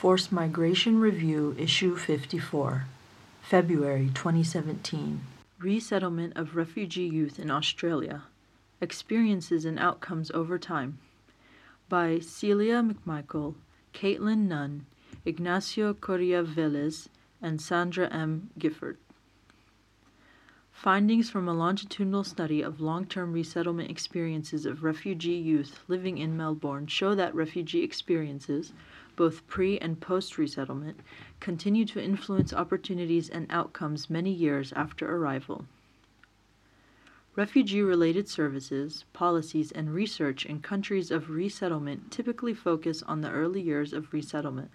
Forced Migration Review, Issue 54, February 2017. Resettlement of Refugee Youth in Australia Experiences and Outcomes Over Time by Celia McMichael, Caitlin Nunn, Ignacio Correa Velez, and Sandra M. Gifford. Findings from a longitudinal study of long term resettlement experiences of refugee youth living in Melbourne show that refugee experiences, both pre and post resettlement, continue to influence opportunities and outcomes many years after arrival. Refugee related services, policies, and research in countries of resettlement typically focus on the early years of resettlement.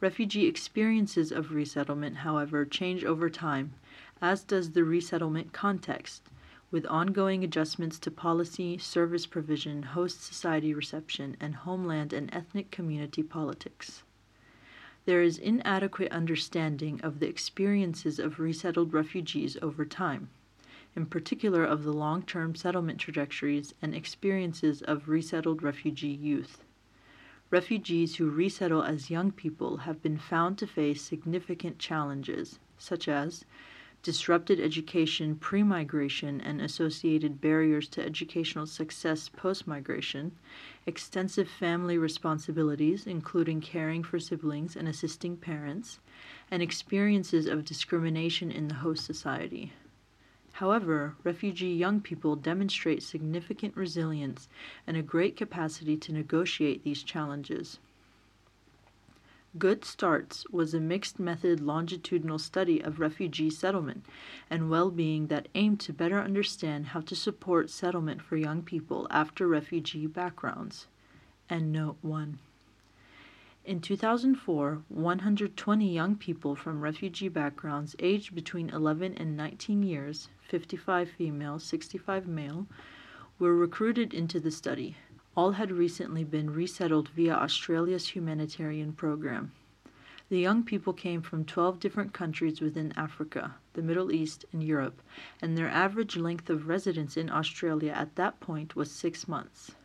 Refugee experiences of resettlement, however, change over time as does the resettlement context, with ongoing adjustments to policy, service provision, host society reception, and homeland and ethnic community politics. There is inadequate understanding of the experiences of resettled refugees over time, in particular of the long term settlement trajectories and experiences of resettled refugee youth. Refugees who resettle as young people have been found to face significant challenges, such as disrupted education pre migration and associated barriers to educational success post migration, extensive family responsibilities, including caring for siblings and assisting parents, and experiences of discrimination in the host society. However, refugee young people demonstrate significant resilience and a great capacity to negotiate these challenges. Good Starts was a mixed method longitudinal study of refugee settlement and well being that aimed to better understand how to support settlement for young people after refugee backgrounds. And Note 1. In 2004, 120 young people from refugee backgrounds aged between 11 and 19 years, 55 female, 65 male, were recruited into the study. All had recently been resettled via Australia's humanitarian program. The young people came from 12 different countries within Africa, the Middle East, and Europe, and their average length of residence in Australia at that point was six months.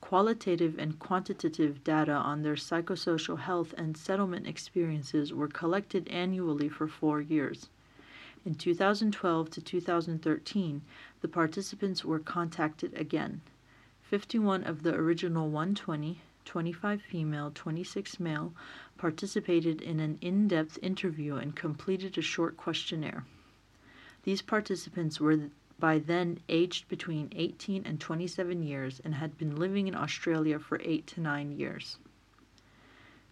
Qualitative and quantitative data on their psychosocial health and settlement experiences were collected annually for four years. In 2012 to 2013, the participants were contacted again. 51 of the original 120, 25 female, 26 male, participated in an in depth interview and completed a short questionnaire. These participants were by then aged between 18 and 27 years and had been living in Australia for 8 to 9 years.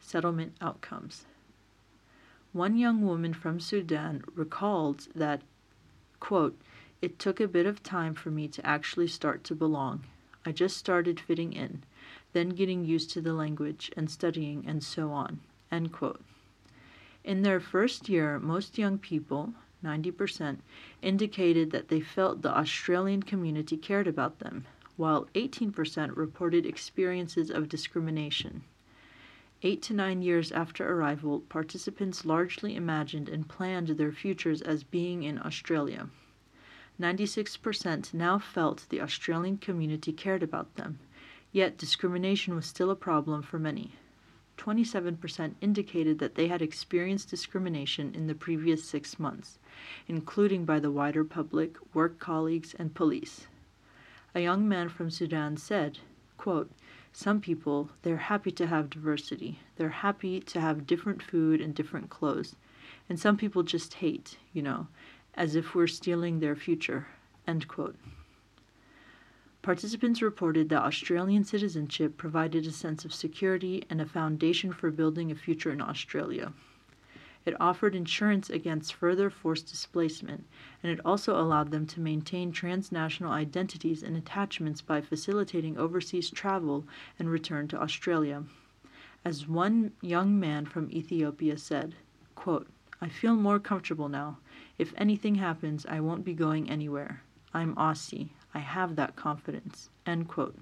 Settlement outcomes. One young woman from Sudan recalled that, quote, it took a bit of time for me to actually start to belong. I just started fitting in, then getting used to the language and studying and so on. End quote. In their first year, most young people, 90%, indicated that they felt the Australian community cared about them, while 18% reported experiences of discrimination. Eight to nine years after arrival, participants largely imagined and planned their futures as being in Australia. 96% now felt the Australian community cared about them, yet discrimination was still a problem for many. 27% indicated that they had experienced discrimination in the previous six months, including by the wider public, work colleagues, and police. A young man from Sudan said, quote, Some people, they're happy to have diversity. They're happy to have different food and different clothes. And some people just hate, you know, as if we're stealing their future. End quote. Participants reported that Australian citizenship provided a sense of security and a foundation for building a future in Australia. It offered insurance against further forced displacement, and it also allowed them to maintain transnational identities and attachments by facilitating overseas travel and return to Australia. As one young man from Ethiopia said, quote, I feel more comfortable now. If anything happens, I won't be going anywhere. I'm Aussie. I have that confidence. End quote.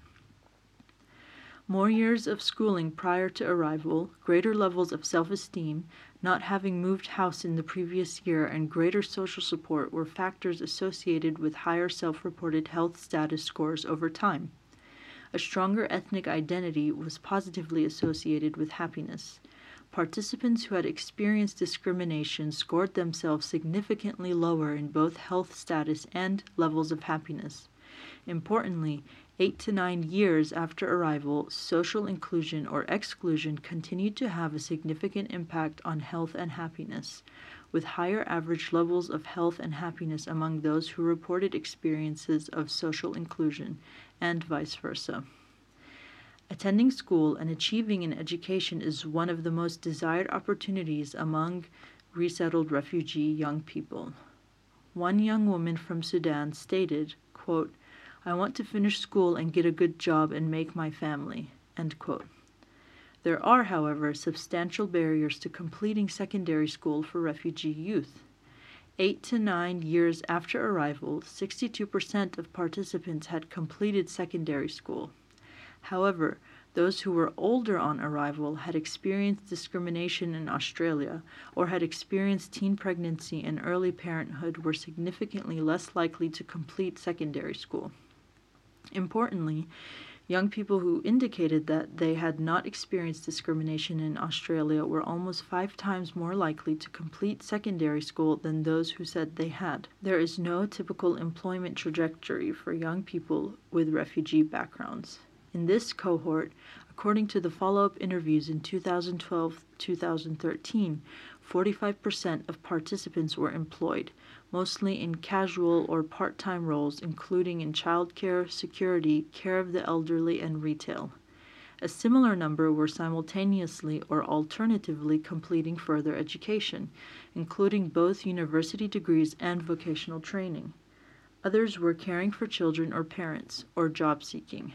More years of schooling prior to arrival, greater levels of self esteem, not having moved house in the previous year, and greater social support were factors associated with higher self reported health status scores over time. A stronger ethnic identity was positively associated with happiness. Participants who had experienced discrimination scored themselves significantly lower in both health status and levels of happiness. Importantly, eight to nine years after arrival, social inclusion or exclusion continued to have a significant impact on health and happiness, with higher average levels of health and happiness among those who reported experiences of social inclusion, and vice versa. Attending school and achieving an education is one of the most desired opportunities among resettled refugee young people. One young woman from Sudan stated, quote, I want to finish school and get a good job and make my family. End quote. There are, however, substantial barriers to completing secondary school for refugee youth. Eight to nine years after arrival, 62% of participants had completed secondary school. However, those who were older on arrival had experienced discrimination in Australia or had experienced teen pregnancy and early parenthood were significantly less likely to complete secondary school. Importantly, young people who indicated that they had not experienced discrimination in Australia were almost five times more likely to complete secondary school than those who said they had. There is no typical employment trajectory for young people with refugee backgrounds. In this cohort, according to the follow up interviews in 2012 2013, 45% of participants were employed, mostly in casual or part time roles, including in childcare, security, care of the elderly, and retail. A similar number were simultaneously or alternatively completing further education, including both university degrees and vocational training. Others were caring for children or parents, or job seeking.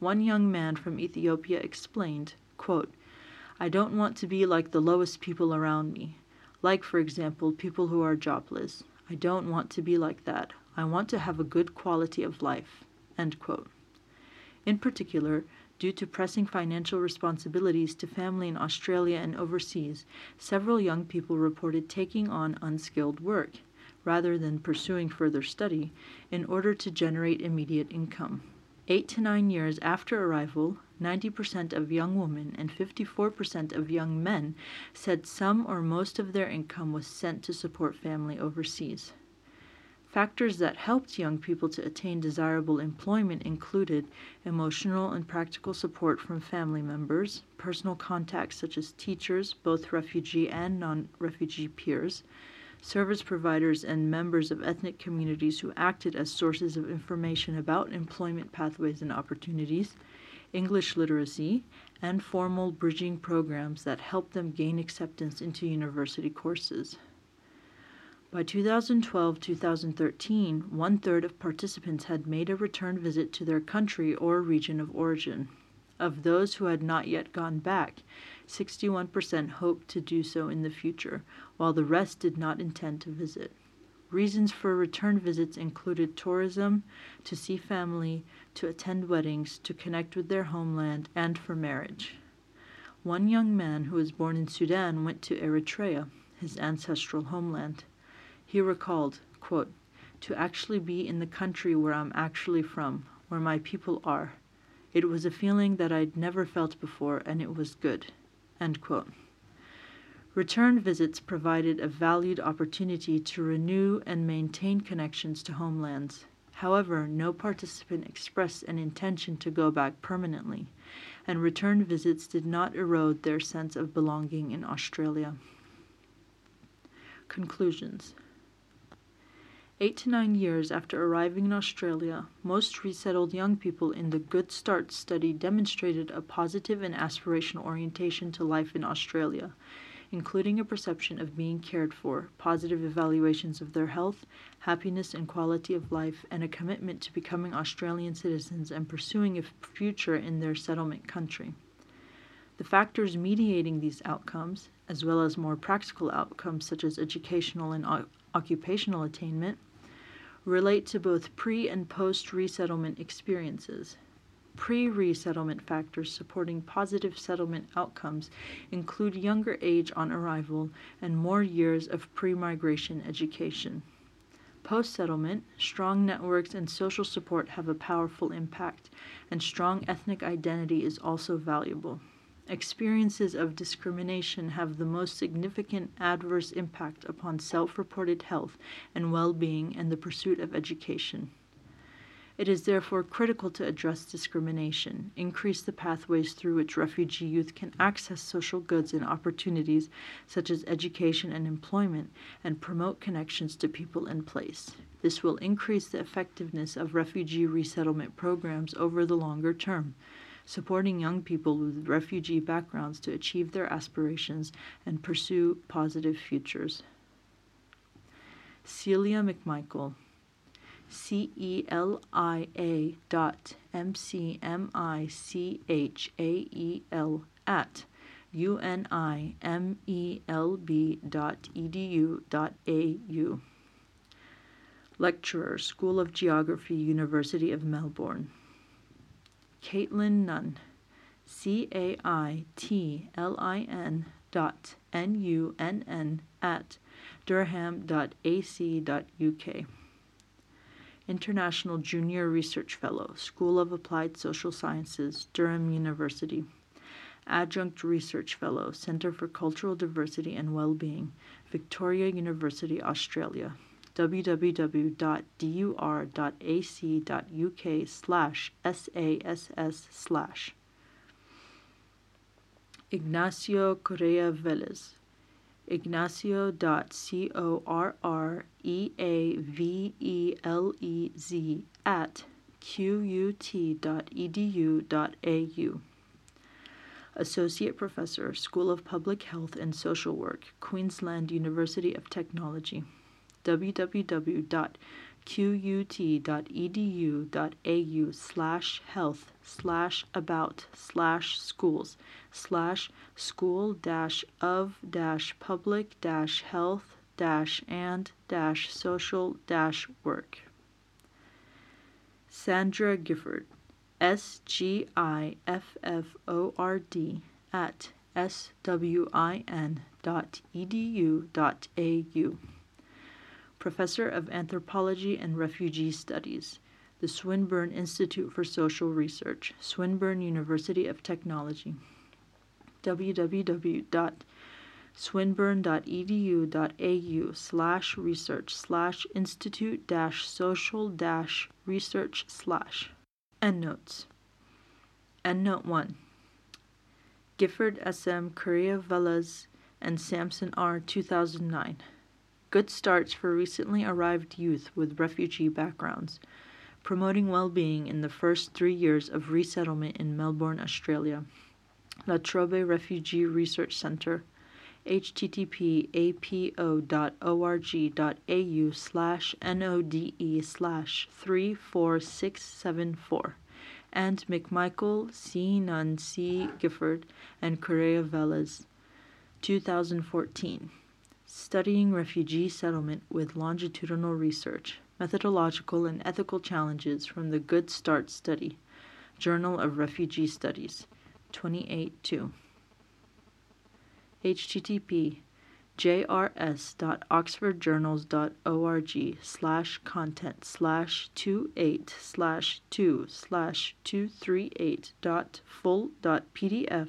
One young man from Ethiopia explained, quote, I don't want to be like the lowest people around me, like, for example, people who are jobless. I don't want to be like that. I want to have a good quality of life. In particular, due to pressing financial responsibilities to family in Australia and overseas, several young people reported taking on unskilled work, rather than pursuing further study, in order to generate immediate income. Eight to nine years after arrival, 90% of young women and 54% of young men said some or most of their income was sent to support family overseas. Factors that helped young people to attain desirable employment included emotional and practical support from family members, personal contacts such as teachers, both refugee and non refugee peers, service providers, and members of ethnic communities who acted as sources of information about employment pathways and opportunities, English literacy, and formal bridging programs that helped them gain acceptance into university courses. By 2012 2013, one third of participants had made a return visit to their country or region of origin. Of those who had not yet gone back, 61% hoped to do so in the future, while the rest did not intend to visit. Reasons for return visits included tourism, to see family, to attend weddings, to connect with their homeland, and for marriage. One young man who was born in Sudan went to Eritrea, his ancestral homeland. He recalled, quote, To actually be in the country where I'm actually from, where my people are. It was a feeling that I'd never felt before, and it was good. Return visits provided a valued opportunity to renew and maintain connections to homelands. However, no participant expressed an intention to go back permanently, and return visits did not erode their sense of belonging in Australia. Conclusions Eight to nine years after arriving in Australia, most resettled young people in the Good Start study demonstrated a positive and aspirational orientation to life in Australia, including a perception of being cared for, positive evaluations of their health, happiness, and quality of life, and a commitment to becoming Australian citizens and pursuing a future in their settlement country. The factors mediating these outcomes, as well as more practical outcomes such as educational and occupational attainment, relate to both pre and post resettlement experiences. Pre resettlement factors supporting positive settlement outcomes include younger age on arrival and more years of pre migration education. Post settlement, strong networks and social support have a powerful impact, and strong ethnic identity is also valuable. Experiences of discrimination have the most significant adverse impact upon self reported health and well being and the pursuit of education. It is therefore critical to address discrimination, increase the pathways through which refugee youth can access social goods and opportunities such as education and employment, and promote connections to people in place. This will increase the effectiveness of refugee resettlement programs over the longer term supporting young people with refugee backgrounds to achieve their aspirations and pursue positive futures. Celia McMichael, C E L I A dot M C M I C H A E L at U N I M E L B dot edu dot A U. Lecturer, School of Geography, University of Melbourne. Caitlin Nunn, C A I T L I N dot N U N N at durham dot ac dot uk. International Junior Research Fellow, School of Applied Social Sciences, Durham University. Adjunct Research Fellow, Center for Cultural Diversity and Wellbeing, Victoria University, Australia www.dur.ac.uk slash SASS slash. Ignacio Correa Velez, ignacio.correavelez at qut.edu.au. Associate Professor, School of Public Health and Social Work, Queensland University of Technology www.qut.edu.au slash health slash about slash schools slash school dash of dash public dash health dash and dash social dash work. Sandra Gifford, S G I F F O R D at swin dot edu dot au professor of anthropology and refugee studies, the Swinburne Institute for Social Research, Swinburne University of Technology. www.swinburne.edu.au slash research slash institute dash social dash research slash. Endnotes. Endnote 1. Gifford S.M. Correa Velez and Sampson R. 2009 good starts for recently arrived youth with refugee backgrounds, promoting well being in the first three years of resettlement in Melbourne, Australia. La Trobe Refugee Research Centre, http apo.org.au slash node slash 34674 and McMichael C. Nunn C. Gifford and Correa Velez, 2014. Studying Refugee Settlement with Longitudinal Research Methodological and Ethical Challenges from the Good Start Study, Journal of Refugee Studies, 28 2. http jrs.oxfordjournals.org slash content slash 28 slash 2 slash 238 dot full dot pdf